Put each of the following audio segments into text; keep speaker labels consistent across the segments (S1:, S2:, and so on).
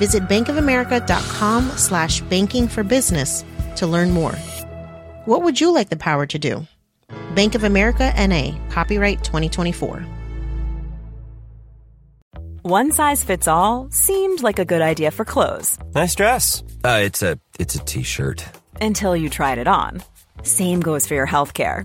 S1: Visit bankofamerica.com slash banking for business to learn more. What would you like the power to do? Bank of America NA, copyright 2024.
S2: One size fits all seemed like a good idea for clothes.
S3: Nice dress. Uh, it's a it's a t-shirt.
S2: Until you tried it on. Same goes for your health care.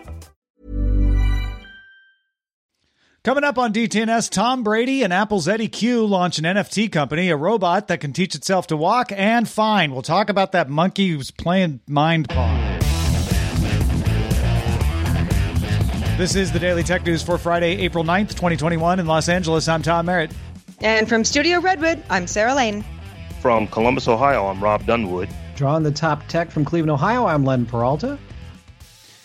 S4: Coming up on DTNS, Tom Brady and Apple's Eddy Cue launch an NFT company, a robot that can teach itself to walk and fine. We'll talk about that monkey who's playing Mind Pong. This is the Daily Tech News for Friday, April 9th, 2021 in Los Angeles. I'm Tom Merritt.
S5: And from Studio Redwood, I'm Sarah Lane.
S6: From Columbus, Ohio, I'm Rob Dunwood.
S7: Drawing the top tech from Cleveland, Ohio, I'm Len Peralta.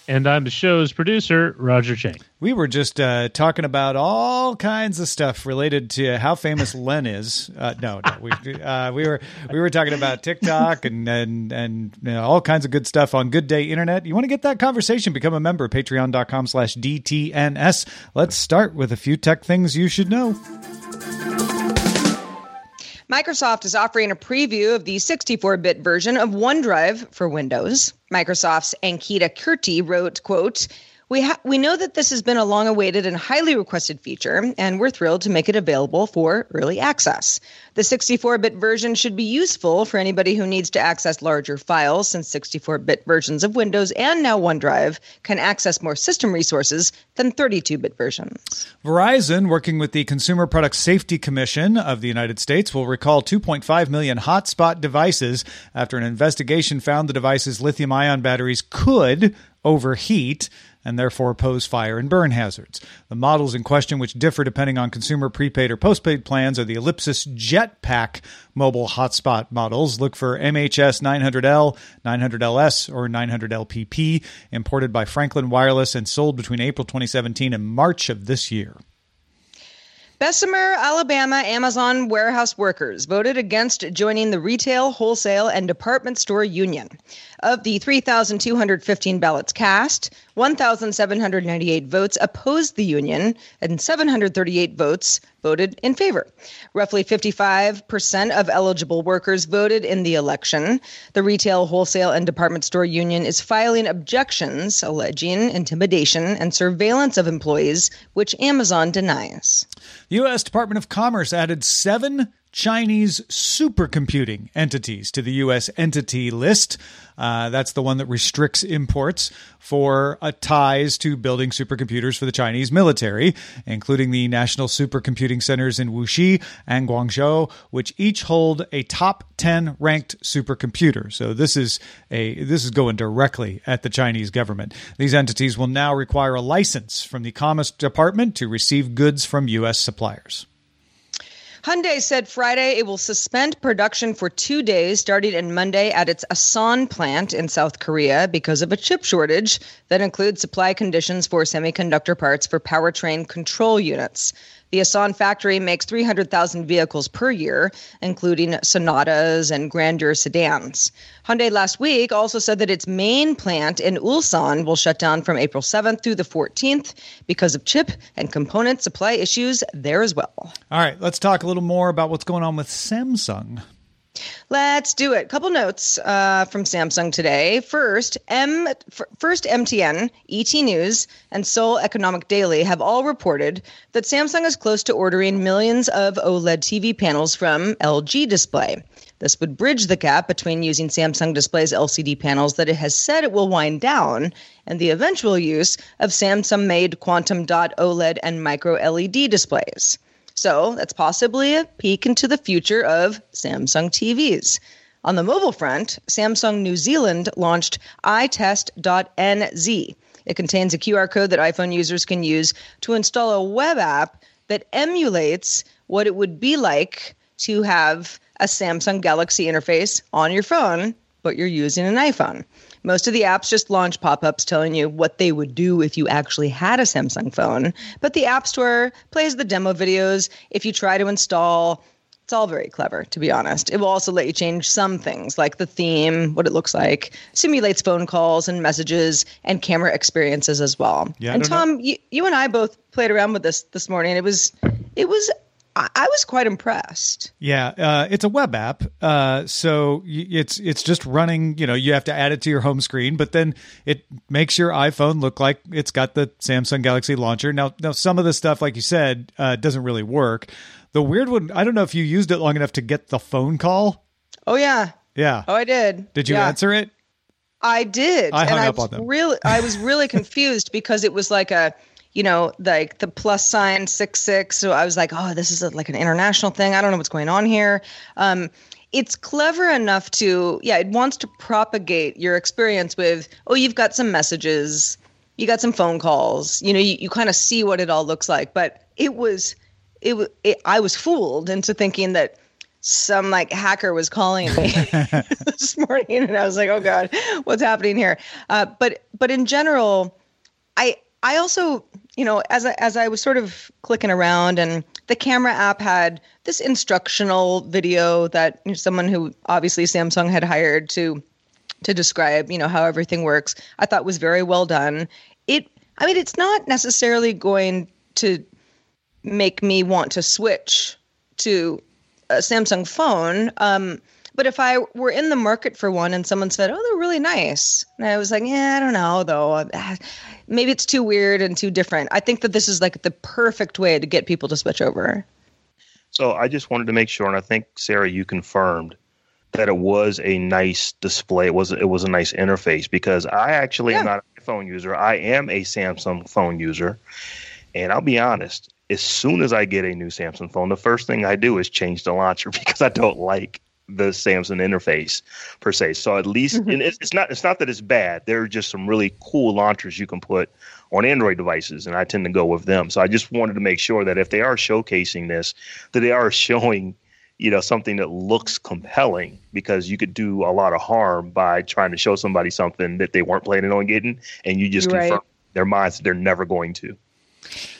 S8: And I'm the show's producer, Roger Chang.
S4: We were just uh, talking about all kinds of stuff related to how famous Len is. Uh, no, no, we uh, we were we were talking about TikTok and and and you know, all kinds of good stuff on Good Day Internet. You want to get that conversation? Become a member. Patreon.com/slash DTNS. Let's start with a few tech things you should know.
S5: Microsoft is offering a preview of the 64 bit version of OneDrive for Windows. Microsoft's Ankita Kirti wrote, quote, we, ha- we know that this has been a long awaited and highly requested feature, and we're thrilled to make it available for early access. The 64 bit version should be useful for anybody who needs to access larger files, since 64 bit versions of Windows and now OneDrive can access more system resources than 32 bit versions.
S4: Verizon, working with the Consumer Product Safety Commission of the United States, will recall 2.5 million hotspot devices after an investigation found the device's lithium ion batteries could overheat and therefore pose fire and burn hazards. The models in question, which differ depending on consumer prepaid or postpaid plans, are the Ellipsis Jetpack mobile hotspot models. Look for MHS 900L, 900LS, or 900LPP, imported by Franklin Wireless and sold between April 2017 and March of this year.
S5: Bessemer, Alabama Amazon warehouse workers voted against joining the Retail, Wholesale, and Department Store Union. Of the 3,215 ballots cast, 1,798 votes opposed the union and 738 votes voted in favor. Roughly 55% of eligible workers voted in the election. The Retail, Wholesale, and Department Store Union is filing objections alleging intimidation and surveillance of employees, which Amazon denies.
S4: The U.S. Department of Commerce added seven Chinese supercomputing entities to the U.S. entity list. Uh, that's the one that restricts imports for uh, ties to building supercomputers for the Chinese military, including the National Supercomputing Centers in Wuxi and Guangzhou, which each hold a top 10 ranked supercomputer. So this is a this is going directly at the Chinese government. These entities will now require a license from the Commerce Department to receive goods from U.S. suppliers.
S5: Hyundai said Friday it will suspend production for two days starting on Monday at its Asan plant in South Korea because of a chip shortage that includes supply conditions for semiconductor parts for powertrain control units. The Asan factory makes 300,000 vehicles per year, including Sonatas and Grandeur sedans. Hyundai last week also said that its main plant in Ulsan will shut down from April 7th through the 14th because of chip and component supply issues there as well.
S4: All right, let's talk a little more about what's going on with Samsung.
S5: Let's do it. Couple notes uh, from Samsung today. First, M first MTN, ET News, and Seoul Economic Daily have all reported that Samsung is close to ordering millions of OLED TV panels from LG Display. This would bridge the gap between using Samsung Display's LCD panels that it has said it will wind down and the eventual use of Samsung made quantum dot OLED and micro LED displays. So that's possibly a peek into the future of Samsung TVs. On the mobile front, Samsung New Zealand launched iTest.nz. It contains a QR code that iPhone users can use to install a web app that emulates what it would be like to have a Samsung Galaxy interface on your phone, but you're using an iPhone. Most of the apps just launch pop ups telling you what they would do if you actually had a Samsung phone. But the App Store plays the demo videos. If you try to install, it's all very clever, to be honest. It will also let you change some things like the theme, what it looks like, simulates phone calls and messages and camera experiences as well.
S4: Yeah,
S5: and
S4: know-
S5: Tom, you, you and I both played around with this this morning. It was, it was, I, I was quite impressed.
S4: Yeah, uh, it's a web app, uh, so y- it's it's just running. You know, you have to add it to your home screen, but then it makes your iPhone look like it's got the Samsung Galaxy launcher. Now, now some of the stuff, like you said, uh, doesn't really work. The weird one, I don't know if you used it long enough to get the phone call.
S5: Oh yeah,
S4: Yeah,
S5: oh I did.
S4: did you
S5: Yeah.
S4: answer it?
S5: I did.
S4: I hung
S5: and I
S4: up
S5: was
S4: on them.
S5: Really, I was really confused because it was like a, you know, like the plus sign six six. So I was like, oh, this is a, like an international thing. I don't know what's going on here. Um, it's clever enough to, yeah, it wants to propagate your experience with, oh, you've got some messages, you got some phone calls. You know, you, you kind of see what it all looks like. But it was, it was, it, I was fooled into thinking that some like hacker was calling me this morning and i was like oh god what's happening here uh, but but in general i i also you know as I, as i was sort of clicking around and the camera app had this instructional video that you know, someone who obviously samsung had hired to to describe you know how everything works i thought was very well done it i mean it's not necessarily going to make me want to switch to a Samsung phone. Um, but if I were in the market for one and someone said, "Oh, they're really nice," and I was like, "Yeah, I don't know though. Maybe it's too weird and too different." I think that this is like the perfect way to get people to switch over.
S6: So I just wanted to make sure, and I think Sarah, you confirmed that it was a nice display. It was it was a nice interface because I actually am not a phone user. I am a Samsung phone user, and I'll be honest. As soon as I get a new Samsung phone, the first thing I do is change the launcher because I don't like the Samsung interface per se. So at least mm-hmm. and it's, it's not it's not that it's bad. There are just some really cool launchers you can put on Android devices, and I tend to go with them. So I just wanted to make sure that if they are showcasing this, that they are showing, you know, something that looks compelling because you could do a lot of harm by trying to show somebody something that they weren't planning on getting, and you just
S5: Right.
S6: confirm their minds that they're never going to.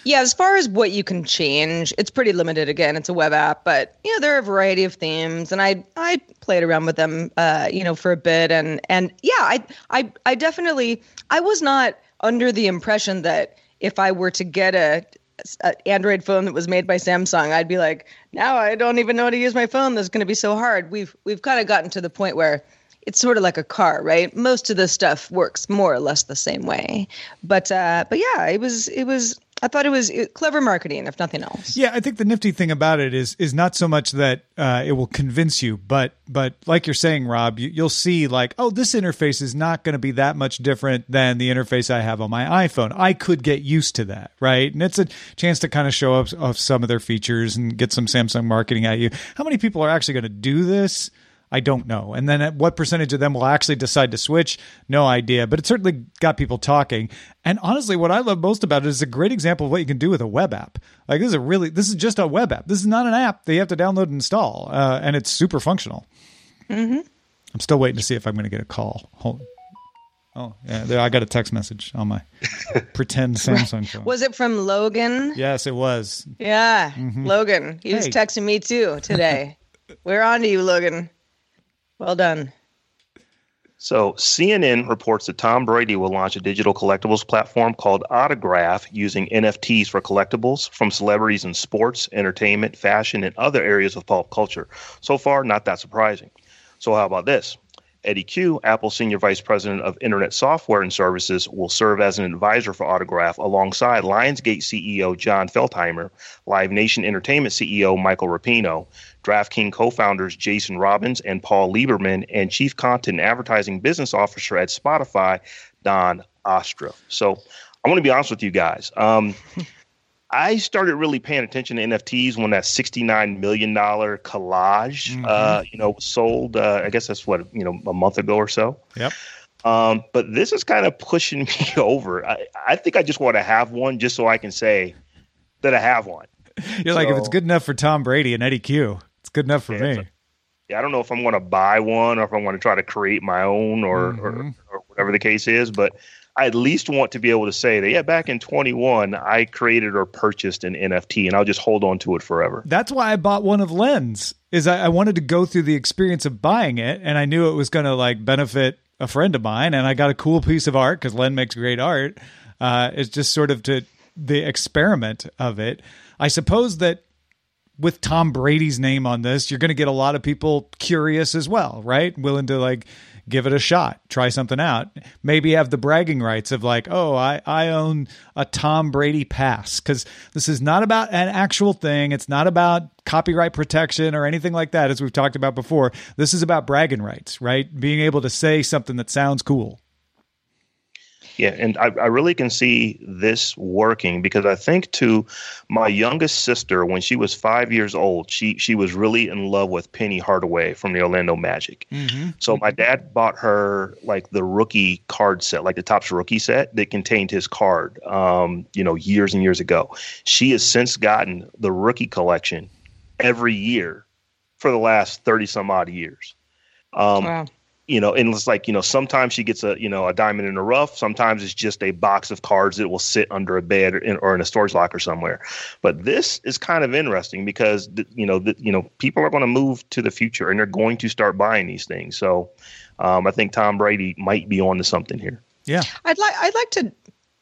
S5: Yeah, as far as what you can change, it's pretty limited. Again, it's a web app, but you know there are a variety of themes, and I I played around with them, uh, you know, for a bit, and and yeah, I I I definitely I was not under the impression that if I were to get a, a Android phone that was made by Samsung, I'd be like, now I don't even know how to use my phone. This is going to be so hard. We've we've kind of gotten to the point where it's sort of like a car, right? Most of this stuff works more or less the same way. But uh, but yeah, it was it was. I thought it was clever marketing, if nothing else.
S4: Yeah, I think the nifty thing about it is is not so much that uh, it will convince you, but but like you're saying, Rob, you, you'll see like, oh, this interface is not going to be that much different than the interface I have on my iPhone. I could get used to that, right? And it's a chance to kind of show up of some of their features and get some Samsung marketing at you. How many people are actually going to do this? I don't know. And then at what percentage of them will actually decide to switch? No idea. But it certainly got people talking. And honestly, what I love most about it is a great example of what you can do with a web app. Like this is a really this is just a web app. This is not an app that you have to download and install, uh, and it's super functional. Mm-hmm. I'm still waiting to see if I'm going to get a call. Hold. Oh yeah, there, I got a text message on my pretend Samsung phone.
S5: Was it from Logan?
S4: Yes, it was.
S5: Yeah, Logan. He was
S4: Mm-hmm.
S5: Texting me too today. We're on to you, Logan. Well done.
S6: So CNN reports that Tom Brady will launch a digital collectibles platform called Autograph using NFTs for collectibles from celebrities in sports, entertainment, fashion, and other areas of pop culture. So far, not that surprising. So how about this? Eddy Cue, Apple Senior Vice President of Internet Software and Services, will serve as an advisor for Autograph alongside Lionsgate CEO Jon Feltheimer, Live Nation Entertainment CEO Michael Rapino, DraftKings co-founders Jason Robins and Paul Liberman, and Chief Content and Advertising Business Officer at Spotify, Dawn Ostroff. So I want to be honest with you guys. Um, I started really paying attention to NFTs when that $69 million collage,
S4: Mm-hmm.
S6: uh, you know, sold. Uh, I guess that's what, you know, a month ago or so.
S4: Yep.
S6: Um, but this is kind of pushing me over. I, I think I just want to have one just so I can say that I have one.
S4: You're like, if it's good enough for Tom Brady and Eddy Cue, it's good enough for me. Yeah.
S6: I don't know if I'm going to buy one or if I'm going to try to create my own or,
S4: Mm-hmm.
S6: or, or whatever the case is. But I at least want to be able to say that, yeah, back in 21, I created or purchased an NFT and I'll just hold on to it forever.
S4: That's why I bought one of Len's. Is I, I wanted to go through the experience of buying it, and I knew it was going to like benefit a friend of mine, and I got a cool piece of art because Len makes great art. Uh, it's just sort of to the experiment of it. I suppose that with Tom Brady's name on this, you're going to get a lot of people curious as well, right? Willing to like give it a shot, try something out. Maybe have the bragging rights of like, oh, I, I own a Tom Brady pass. Because this is not about an actual thing. It's not about copyright protection or anything like that, as we've talked about before. This is about bragging rights, right? Being able to say something that sounds cool.
S6: Yeah, and I, I really can see this working because I think to my youngest sister, when she was five years old, she she was really in love with Penny Hardaway from the Orlando Magic. So my dad bought her like the rookie card set, like the Topps rookie set that contained his card. Um, you know, years and years ago. She has since gotten the rookie collection every year for the last thirty some odd years. Um,
S5: Wow.
S6: You know, and it's like, you know, sometimes she gets a, you know, a diamond in the rough. Sometimes it's just a box of cards that will sit under a bed or in, or in a storage locker somewhere. But this is kind of interesting because, th- you know, th- you know, people are going to move to the future and they're going to start buying these things. So um, I think Tom Brady might be on to something here.
S4: Yeah.
S5: I'd like I'd like to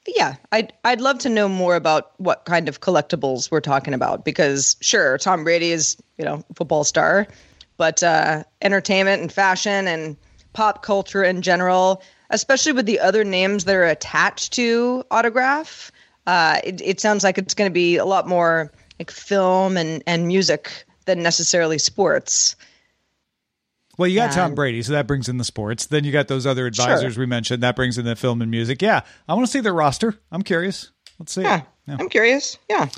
S5: yeah, I'd I'd love to know more about what kind of collectibles we're talking about because sure, Tom Brady is, you know, football star, but uh entertainment and fashion and pop culture in general, especially with the other names that are attached to autograph, uh it, it sounds like it's going to be a lot more like film and and music than necessarily sports.
S4: Well, you got Tom Brady, so that brings in the sports. Then you got those other advisors we mentioned. That brings in the film and music. Yeah, I want to see their roster. I'm curious. Let's see.
S5: Yeah,
S4: Yeah.
S5: I'm curious. Yeah.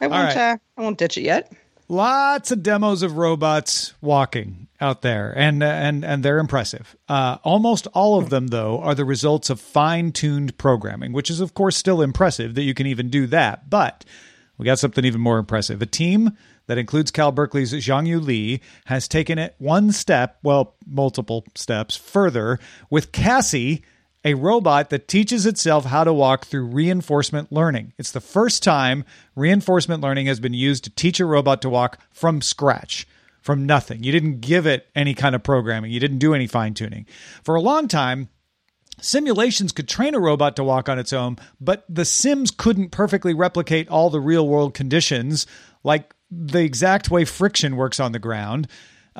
S5: I won't
S4: right.
S5: uh, I won't ditch it yet.
S4: Lots of demos of robots walking out there, and and and they're impressive. Uh, almost all of them, though, are the results of fine-tuned programming, which is, of course, still impressive that you can even do that. But we got something even more impressive. A team that includes Cal Berkeley's Zhongyu Li has taken it one step, well, multiple steps further with Cassie, a robot that teaches itself how to walk through reinforcement learning. It's the first time reinforcement learning has been used to teach a robot to walk from scratch. From nothing. You didn't give it any kind of programming. You didn't do any fine tuning. For a long time, Simulations could train a robot to walk on its own, but the sims couldn't perfectly replicate all the real world conditions, like the exact way friction works on the ground.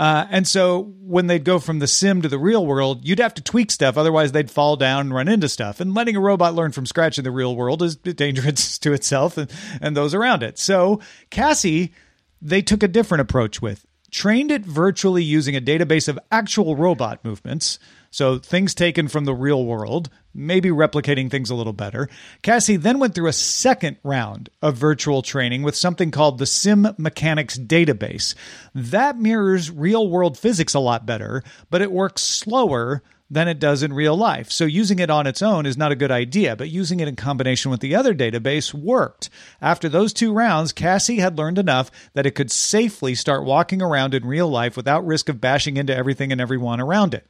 S4: Uh, and so when they'd go from the sim to the real world, you'd have to tweak stuff, otherwise they'd fall down and run into stuff. And letting a robot learn from scratch in the real world is dangerous to itself and, and those around it. So Cassie, they took a different approach with trained it virtually using a database of actual robot movements. So things taken from the real world, maybe replicating things a little better. Cassie then went through a second round of virtual training with something called the Sim Mechanics Database. That mirrors real world physics a lot better, but it works slower than it does in real life. So using it on its own is not a good idea, but using it in combination with the other database worked. After those two rounds, Cassie had learned enough that it could safely start walking around in real life without risk of bashing into everything and everyone around it.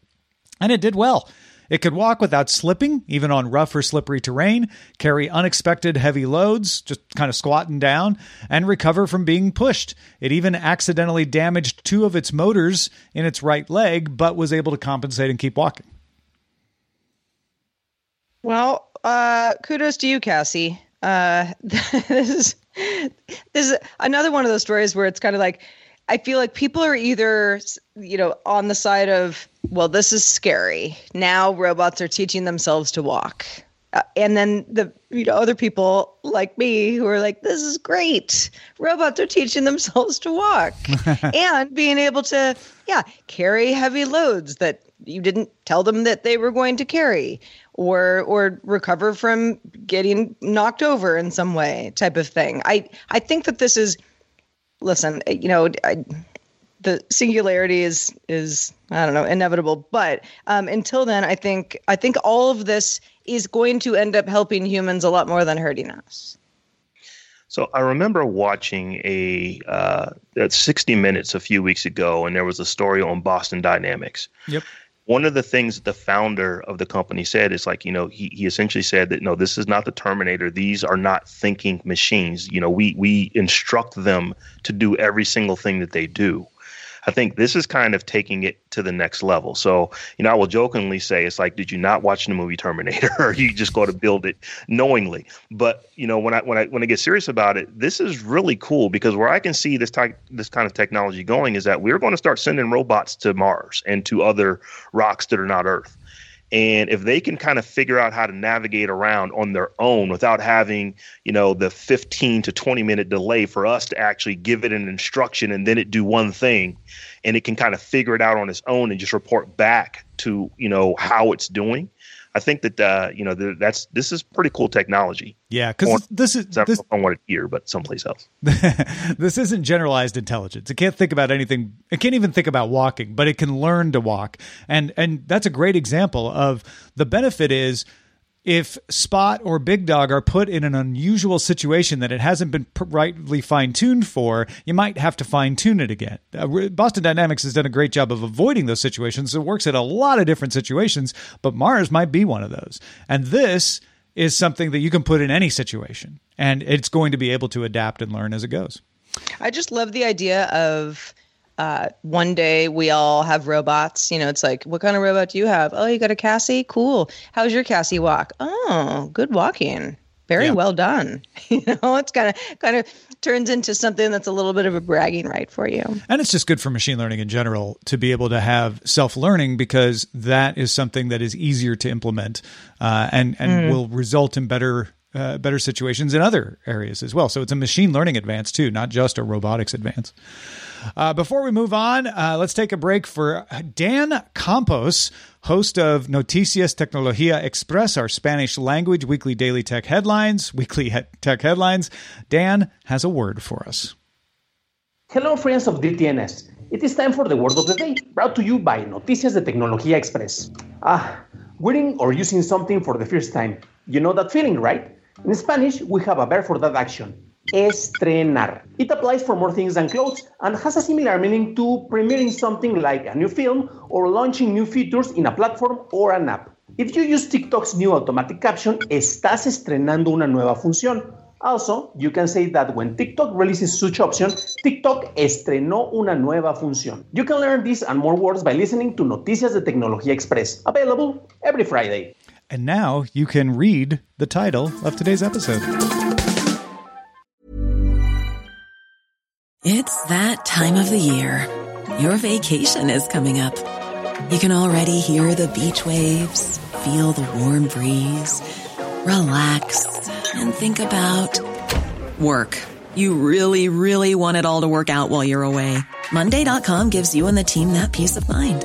S4: And it did well. It could walk without slipping, even on rough or slippery terrain, carry unexpected heavy loads, just kind of squatting down, and recover from being pushed. It even accidentally damaged two of its motors in its right leg, but was able to compensate and keep walking.
S5: Well, uh, kudos to you, Cassie. Uh, this is this is another one of those stories where it's kind of like I feel like people are either you know on the side of well, this is scary. Now robots are teaching themselves to walk. Uh, and then the you know other people like me who are like this is great robots are teaching themselves to walk and being able to yeah carry heavy loads that you didn't tell them that they were going to carry or or recover from getting knocked over in some way type of thing. I I think that this is listen, you know, I, the singularity is is I don't know inevitable, but um, until then, I think I think all of this is going to end up helping humans a lot more than hurting us.
S6: So I remember watching a uh, 60 Minutes a few weeks ago, and there was a story on Boston Dynamics.
S4: Yep.
S6: One of the things that the founder of the company said is like, you know, he, he essentially said that no, this is not the Terminator. These are not thinking machines. You know, we we instruct them to do every single thing that they do. I think this is kind of taking it to the next level. So, you know, I will jokingly say it's like, did you not watch the movie Terminator, or you just go to build it knowingly? But you know, when I when I when I get serious about it, this is really cool because where I can see this type this kind of technology going is that we're going to start sending robots to Mars and to other rocks that are not Earth. And if they can kind of figure out how to navigate around on their own without having, you know, the 15 to 20 minute delay for us to actually give it an instruction and then it do one thing and it can kind of figure it out on its own and just report back to, you know, how it's doing. I think that uh, you know that's this is pretty cool technology.
S4: Yeah, because this is this,
S6: I want it here, but someplace else.
S4: this isn't generalized intelligence. It can't think about anything. It can't even think about walking, but it can learn to walk, and and that's a great example of the benefit is if Spot or BigDog are put in an unusual situation that it hasn't been rightly fine tuned for, you might have to fine tune it again. Uh, Boston Dynamics has done a great job of avoiding those situations. It works at a lot of different situations, but Mars might be one of those. And this is something that you can put in any situation, and it's going to be able to adapt and learn as it goes.
S5: I just love the idea of uh, one day we all have robots. You know, it's like, what kind of robot do you have? Oh, you got a Cassie? Cool. How's your Cassie walk? Oh, good walking. Very yeah. well done. you know, it's kind of kind of turns into something that's a little bit of a bragging right for you.
S4: And it's just good for machine learning in general to be able to have self learning because that is something that is easier to implement uh, and and mm. will result in better uh, better situations in other areas as well. So it's a machine learning advance too, not just a robotics advance. Uh, before we move on, uh, let's take a break for Dan Campos, host of Noticias Tecnología Express, our Spanish language weekly daily tech headlines. Weekly he- tech headlines. Dan has a word for us.
S9: Hello, friends of DTNS. It is time for the word of the day, brought to you by Noticias de Tecnología Express. Ah, wearing or using something for the first time. You know that feeling, right? In Spanish, we have a verb for that action estrenar. It applies for more things than clothes and has a similar meaning to premiering something like a new film or launching new features in a platform or an app. If you use TikTok's new automatic caption, estás estrenando una nueva función. Also, you can say that when TikTok releases such option, TikTok estrenó una nueva función. You can learn this and more words by listening to Noticias de Tecnología Express, available every Friday.
S4: And now you can read the title of today's episode.
S10: It's that time of the year. Your vacation is coming up. You can already hear the beach waves, feel the warm breeze, relax, and think about work. You really, really want it all to work out while you're away. Monday.com gives you and the team that peace of mind.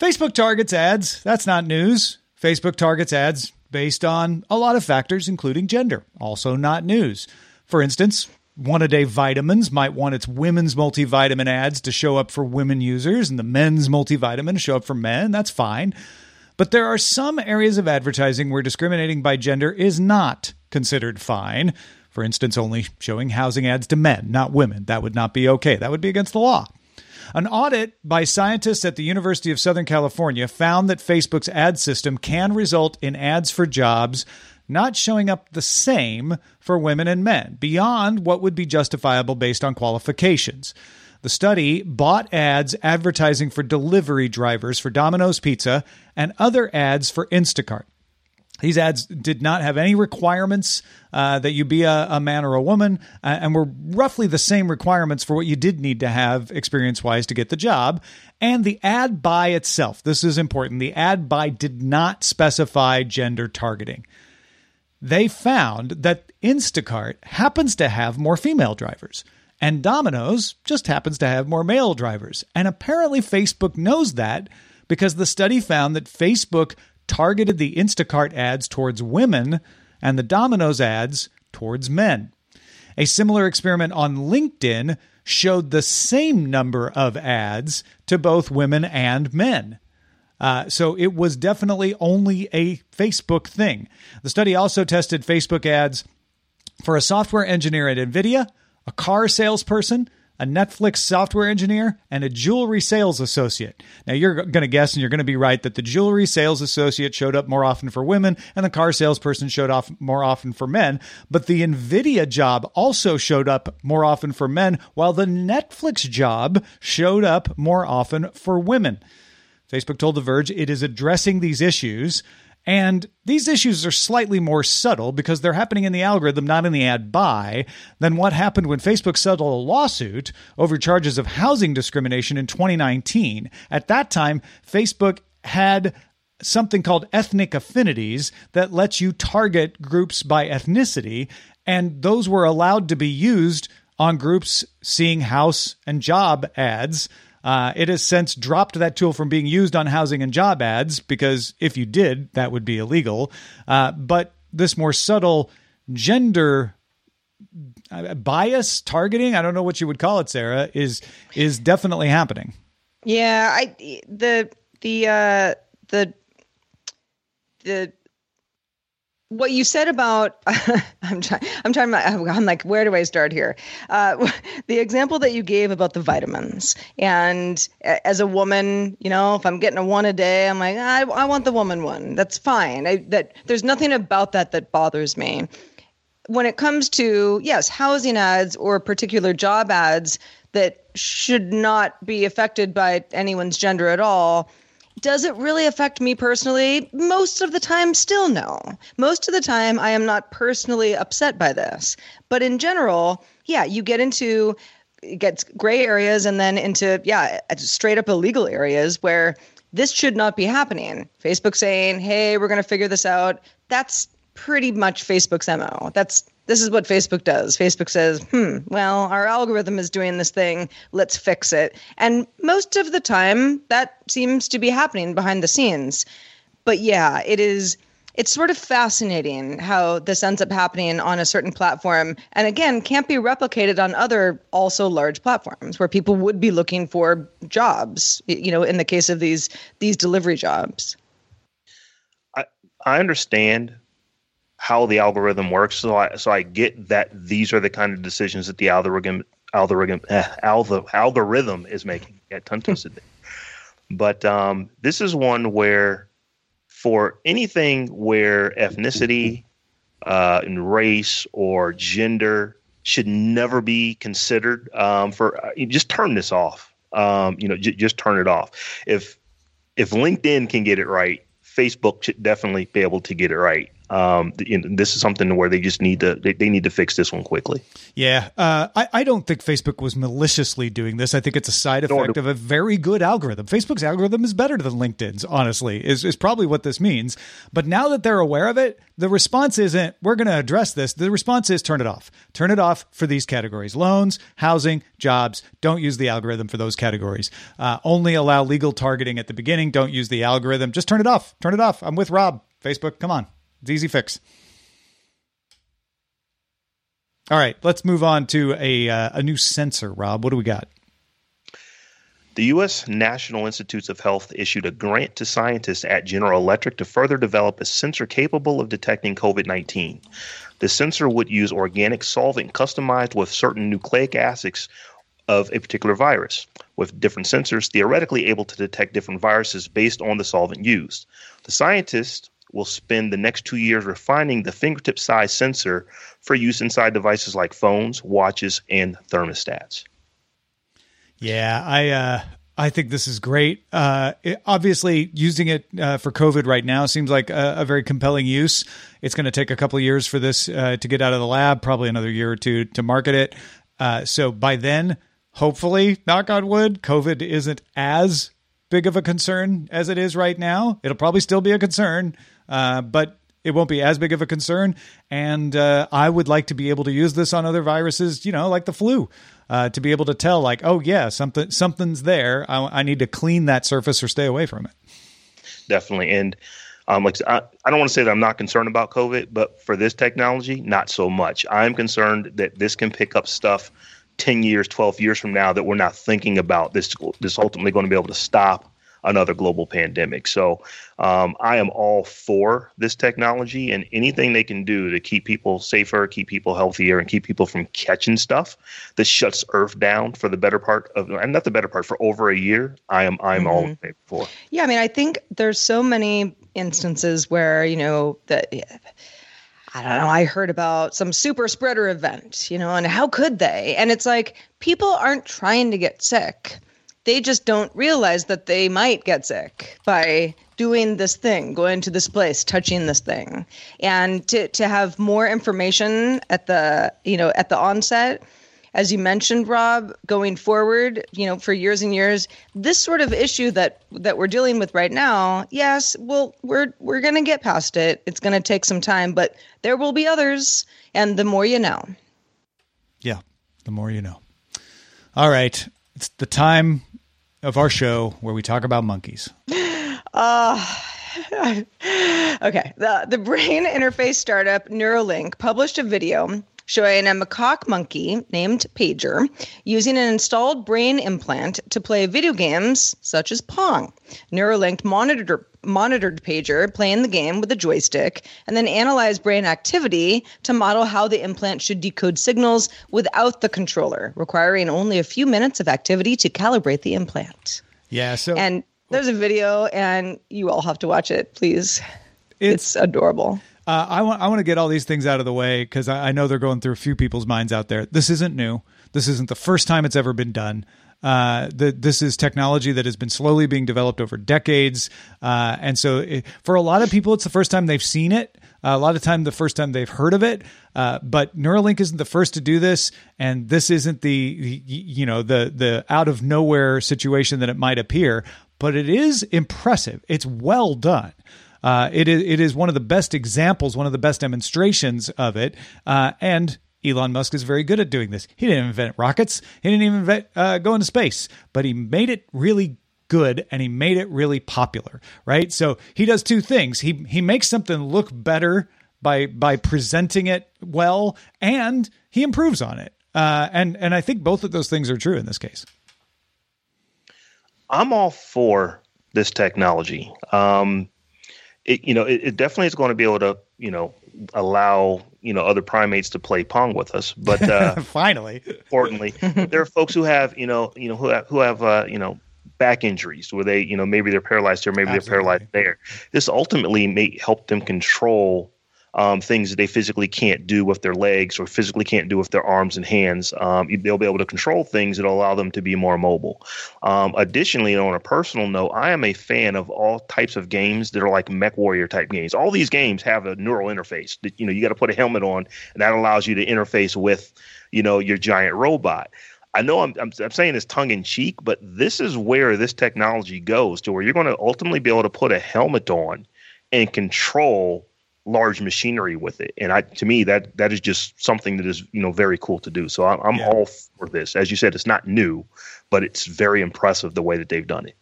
S4: Facebook targets ads. That's not news. Facebook targets ads based on a lot of factors, including gender. Also, not news. For instance, one a day vitamins might want its women's multivitamin ads to show up for women users and the men's multivitamin to show up for men. That's fine. But there are some areas of advertising where discriminating by gender is not considered fine. For instance, only showing housing ads to men, not women. That would not be okay. That would be against the law. An audit by scientists at the University of Southern California found that Facebook's ad system can result in ads for jobs not showing up the same for women and men, beyond what would be justifiable based on qualifications. The study bought ads advertising for delivery drivers for Domino's Pizza and other ads for Instacart. These ads did not have any requirements uh, that you be a, a, man or a woman, uh, and were roughly the same requirements for what you did need to have experience wise to get the job. And the ad buy itself, this is important, the ad buy did not specify gender targeting. They found that Instacart happens to have more female drivers. And Domino's just happens to have more male drivers. And apparently, Facebook knows that because the study found that Facebook targeted the Instacart ads towards women and the Domino's ads towards men. A similar experiment on LinkedIn showed the same number of ads to both women and men. Uh, so it was definitely only a Facebook thing. The study also tested Facebook ads for a software engineer at NVIDIA, a car salesperson, a Netflix software engineer, and a jewelry sales associate. Now, you're going to guess and you're going to be right that the jewelry sales associate showed up more often for women and the car salesperson showed up more often for men. But the NVIDIA job also showed up more often for men, while the Netflix job showed up more often for women. Facebook told The Verge it is addressing these issues. And these issues are slightly more subtle because they're happening in the algorithm, not in the ad buy, than what happened when Facebook settled a lawsuit over charges of housing discrimination in 2019. At that time, Facebook had something called ethnic affinities that lets you target groups by ethnicity, and those were allowed to be used on groups seeing house and job ads uh, it has since dropped that tool from being used on housing and job ads because if you did, that would be illegal. Uh, but this more subtle gender uh, bias targeting, I don't know what you would call it, Sarah, is is definitely happening.
S5: Yeah, I the the uh, the the what you said about I'm trying I'm trying I'm like where do I start here? Uh, the example that you gave about the vitamins and as a woman, you know, if I'm getting a one a day, I'm like I, I want the woman one. That's fine. I, that there's nothing about that that bothers me. When it comes to yes, housing ads or particular job ads that should not be affected by anyone's gender at all does it really affect me personally? Most of the time, still no. Most of the time, I am not personally upset by this. But in general, yeah, you get into gets gray areas and then into yeah, straight up illegal areas where this should not be happening. Facebook saying, "Hey, we're going to figure this out." That's pretty much Facebook's MO. That's this is what Facebook does. Facebook says, hmm, well, our algorithm is doing this thing. Let's fix it. And most of the time, that seems to be happening behind the scenes. But yeah, it is. It's sort of fascinating how this ends up happening on a certain platform, and again, can't be replicated on other also large platforms where people would be looking for jobs. You know, in the case of these these delivery jobs.
S6: I I understand how the algorithm works. So I so I get that these are the kind of decisions that the algorithm algorithm eh, algorithm is making. Get tongue twisted. but um, this is one where for anything where ethnicity uh, and race or gender should never be considered um, for uh, just turn this off. Um, you know, j- just turn it off. If if LinkedIn can get it right, Facebook should definitely be able to get it right um, this is something where they just need to they, they need to fix this one quickly.
S4: Yeah, uh, I I don't think Facebook was maliciously doing this. I think it's a side effect of a very good algorithm. Facebook's algorithm is better than LinkedIn's. Honestly, is is probably what this means. But now that they're aware of it, the response isn't we're going to address this. The response is turn it off. Turn it off for these categories: loans, housing, jobs. Don't use the algorithm for those categories. Uh, only allow legal targeting at the beginning. Don't use the algorithm. Just turn it off. Turn it off. I'm with Rob. Facebook, come on. It's easy fix. All right, let's move on to a uh, a new sensor. Rob, what do we got?
S6: The U.S. National Institutes of Health issued a grant to scientists at General Electric to further develop a sensor capable of detecting COVID 19. The sensor would use organic solvent customized with certain nucleic acids of a particular virus, with different sensors theoretically able to detect different viruses based on the solvent used. The scientists will spend the next two years refining the fingertip size sensor for use inside devices like phones, watches, and thermostats.
S4: Yeah, I uh, I think this is great. Uh, it, obviously, using it uh, for COVID right now seems like a, a very compelling use. It's going to take a couple years for this uh, to get out of the lab, probably another year or two to market it. Uh, so by then, hopefully, knock on wood, COVID isn't as big of a concern as it is right now. It'll probably still be a concern, uh, but it won't be as big of a concern. And uh, I would like to be able to use this on other viruses, you know, like the flu, uh, to be able to tell, like, oh yeah, something something's there. I, I need to clean that surface or stay away from it.
S6: Definitely, and um, like I, I don't want to say that I'm not concerned about COVID, but for this technology, not so much. I'm concerned that this can pick up stuff 10 years, 12 years from now that we're not thinking about this this ultimately going to be able to stop another global pandemic. So um, I am all for this technology and anything they can do to keep people safer, keep people healthier, and keep people from catching stuff that shuts Earth down for the better part of, and not the better part, for over a year. I am I'm mm-hmm. all in favor for.
S5: Yeah, I mean, I think there's so many instances where you know that. I don't know, I heard about some super spreader event, you know, and how could they? And it's like people aren't trying to get sick. They just don't realize that they might get sick by doing this thing, going to this place, touching this thing. And to to have more information at the, you know, at the onset as you mentioned, Rob, going forward, you know, for years and years, this sort of issue that that we're dealing with right now, yes, well, we're we're going to get past it. It's going to take some time, but there will be others, and the more you know.
S4: Yeah, the more you know. All right, it's the time of our show where we talk about monkeys.
S5: Uh okay. The the brain interface startup Neuralink published a video showing a macaque monkey named Pager using an installed brain implant to play video games such as Pong. Neuralink monitored monitored Pager playing the game with a joystick and then analyzed brain activity to model how the implant should decode signals without the controller, requiring only a few minutes of activity to calibrate the implant.
S4: Yeah, so
S5: And there's a video and you all have to watch it, please. It's, it's adorable.
S4: Uh, I want I want to get all these things out of the way because I, I, know they're going through a few people's minds out there. This isn't new. This isn't the first time it's ever been done. Uh, the, this is technology that has been slowly being developed over decades, uh, and so it, for a lot of people, it's the first time they've seen it. A lot of time, the first time they've heard of it. Uh, but Neuralink isn't the first to do this, and this isn't the, the you know the the out of nowhere situation that it might appear. But it is impressive. It's well done. Uh, it is it is one of the best examples, one of the best demonstrations of it, uh, and. Elon Musk is very good at doing this. He didn't invent rockets. He didn't even invent uh, go into space, but he made it really good and he made it really popular, right? So he does two things. He he makes something look better by by presenting it well, and he improves on it. Uh, and and I think both of those things are true in this case.
S6: I'm all for this technology. Um, it, you know, it, it definitely is going to be able to, you know, allow you know other primates to play pong with us. But uh,
S4: finally,
S6: importantly, there are folks who have you know you know who have, who have uh, you know back injuries where they you know maybe they're paralyzed here, maybe Absolutely. they're paralyzed there. This ultimately may help them control um, things that they physically can't do with their legs or physically can't do with their arms and hands. Um, they'll be able to control things that allow them to be more mobile. Um, additionally, on a personal note, I am a fan of all types of games that are like MechWarrior type games. All these games have a neural interface that you know you got to put a helmet on, and that allows you to interface with you know your giant robot. I know I'm, I'm, I'm, saying this tongue in cheek, but this is where this technology goes to where you're going to ultimately be able to put a helmet on and control large machinery with it. And I, to me, that that is just something that is you know very cool to do. So I'm, I'm yeah. all for this. As you said, it's not new, but it's very impressive the way that they've done it.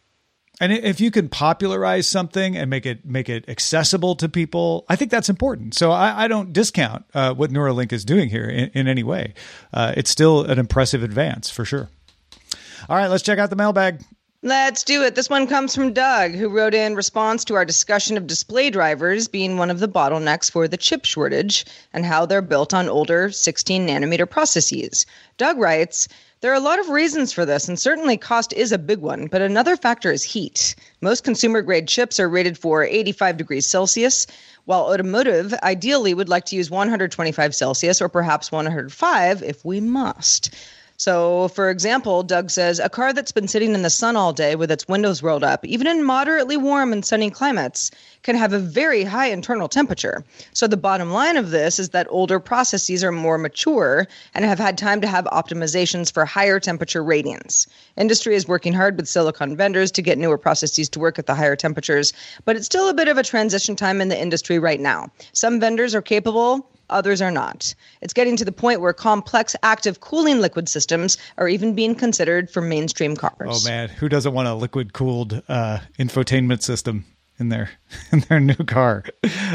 S4: And if you can popularize something and make it make it accessible to people, I think that's important. So I, I don't discount uh, what Neuralink is doing here in, in any way. Uh, it's still an impressive advance for sure. All right, let's check out the mailbag.
S5: Let's do it. This one comes from Doug, who wrote in response to our discussion of display drivers being one of the bottlenecks for the chip shortage and how they're built on older 16 nanometer processes. Doug writes, there are a lot of reasons for this, and certainly cost is a big one, but another factor is heat. Most consumer grade chips are rated for 85 degrees Celsius, while automotive ideally would like to use 125 Celsius or perhaps 105 if we must. So, for example, Doug says a car that's been sitting in the sun all day with its windows rolled up, even in moderately warm and sunny climates, can have a very high internal temperature. So, the bottom line of this is that older processes are more mature and have had time to have optimizations for higher temperature ratings. Industry is working hard with silicon vendors to get newer processes to work at the higher temperatures, but it's still a bit of a transition time in the industry right now. Some vendors are capable, others are not. It's getting to the point where complex active cooling liquid systems are even being considered for mainstream cars.
S4: Oh man, who doesn't want a liquid cooled uh, infotainment system in their in their new car?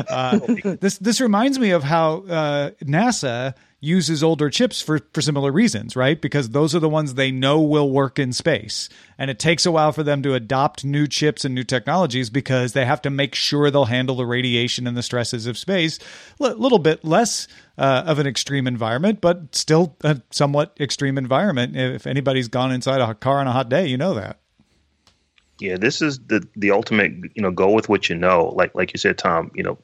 S4: Uh, this this reminds me of how uh, NASA uses older chips for, for similar reasons, right? Because those are the ones they know will work in space. And it takes a while for them to adopt new chips and new technologies because they have to make sure they'll handle the radiation and the stresses of space. A L- little bit less uh, of an extreme environment, but still a somewhat extreme environment. If anybody's gone inside a car on a hot day, you know that.
S6: Yeah, this is the the ultimate. You know, go with what you know. Like like you said, Tom. You know,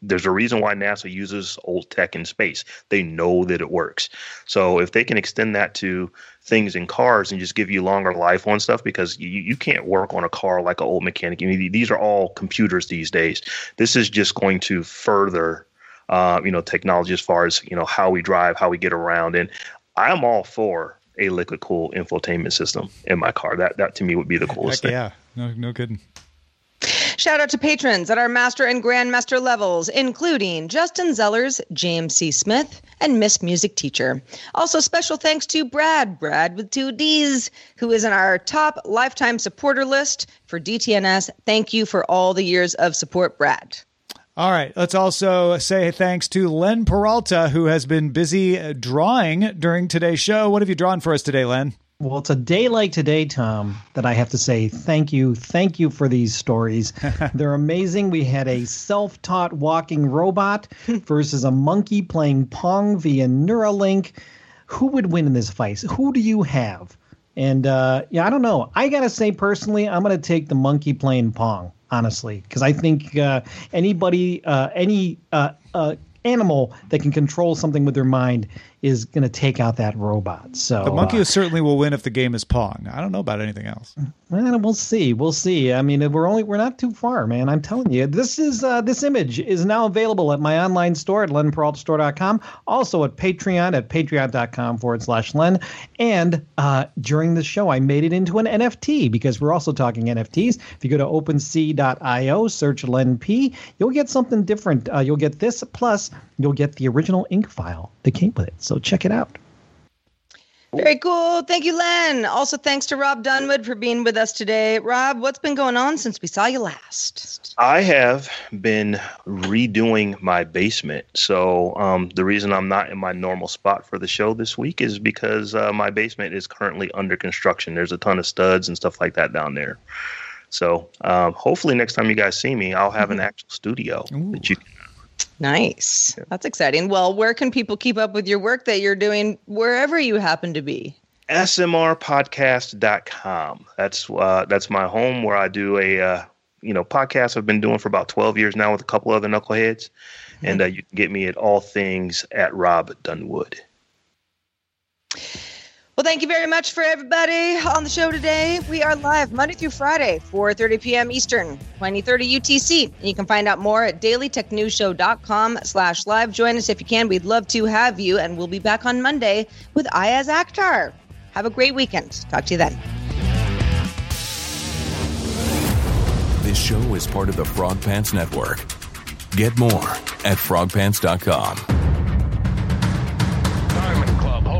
S6: there's a reason why NASA uses old tech in space. They know that it works. So if they can extend that to things in cars and just give you longer life on stuff, because you, you can't work on a car like an old mechanic. I mean, these are all computers these days. This is just going to further, uh, you know, technology as far as you know how we drive, how we get around, and I'm all for a liquid cool infotainment system in my car. That that to me would be the coolest
S4: Heck
S6: thing.
S4: yeah, no, no kidding.
S5: Shout out to patrons at our master and grandmaster levels, including Justin Zellers, James C. Smith, and Miss Music Teacher. Also, special thanks to Brad, Brad with two D's, who is in our top lifetime supporter list for DTNS. Thank you for all the years of support, Brad.
S4: All right. Let's also say thanks to Len Peralta, who has been busy drawing during today's show. What have you drawn for us today, Len?
S7: Well, it's a day like today, Tom, that I have to say thank you. Thank you for these stories. They're amazing. We had a self taught walking robot versus a monkey playing Pong via Neuralink. Who would win in this fight? Who do you have? And uh, yeah, I don't know. I got to say, personally, I'm going to take the monkey playing Pong, honestly, because I think uh, anybody, uh, any uh, uh, animal that can control something with their mind is going to take out that robot. So
S4: The monkey
S7: uh,
S4: certainly will win if the game is Pong. I don't know about anything else.
S7: well, we'll see. We'll see. I mean, we're only we're not too far, man. I'm telling you. This is uh, this image is now available at my online store at lenperaltastore.com. Also at Patreon at patreon.com forward slash len. And uh, during the show, I made it into an NFT because we're also talking NFTs. If you go to OpenSea.io, search len p, you'll get something different. Uh, you'll get this plus you'll get the original ink file that came with it. So check it out.
S5: Very cool. Thank you, Len. Also, thanks to Rob Dunwood for being with us today. Rob, what's been going on since we saw you last?
S6: I have been redoing my basement. So um, the reason I'm not in my normal spot for the show this week is because uh, my basement is currently under construction. There's a ton of studs and stuff like that down there. So um, hopefully next time you guys see me, I'll have an actual studio that you can
S5: Nice. That's exciting. Well, where can people keep up with your work that you're doing wherever you happen to be?
S6: smrpodcast.com. That's uh, that's my home where I do a uh, you know podcast I've been doing for about 12 years now with a couple other knuckleheads, and uh, you can get me at all things at Rob Dunwood.
S5: Well, thank you very much for everybody on the show today. We are live Monday through Friday, 4.30 p.m. Eastern, 2030 UTC. And you can find out more at dailytechnewsshow.com slash live. Join us if you can. We'd love to have you. And we'll be back on Monday with Ayaz Akhtar. Have a great weekend. Talk to you then.
S11: This show is part of the Frog Pants Network. Get more at frogpants.com.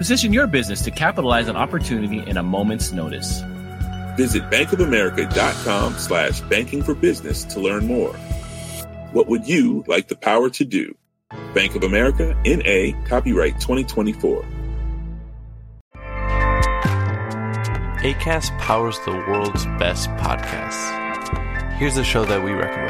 S12: Position your business to capitalize on opportunity in a moment's notice.
S13: Visit bankofamerica.com slash banking for business to learn more. What would you like the power to do? Bank of America, N.A., copyright 2024.
S14: ACAST powers the world's best podcasts. Here's a show that we recommend.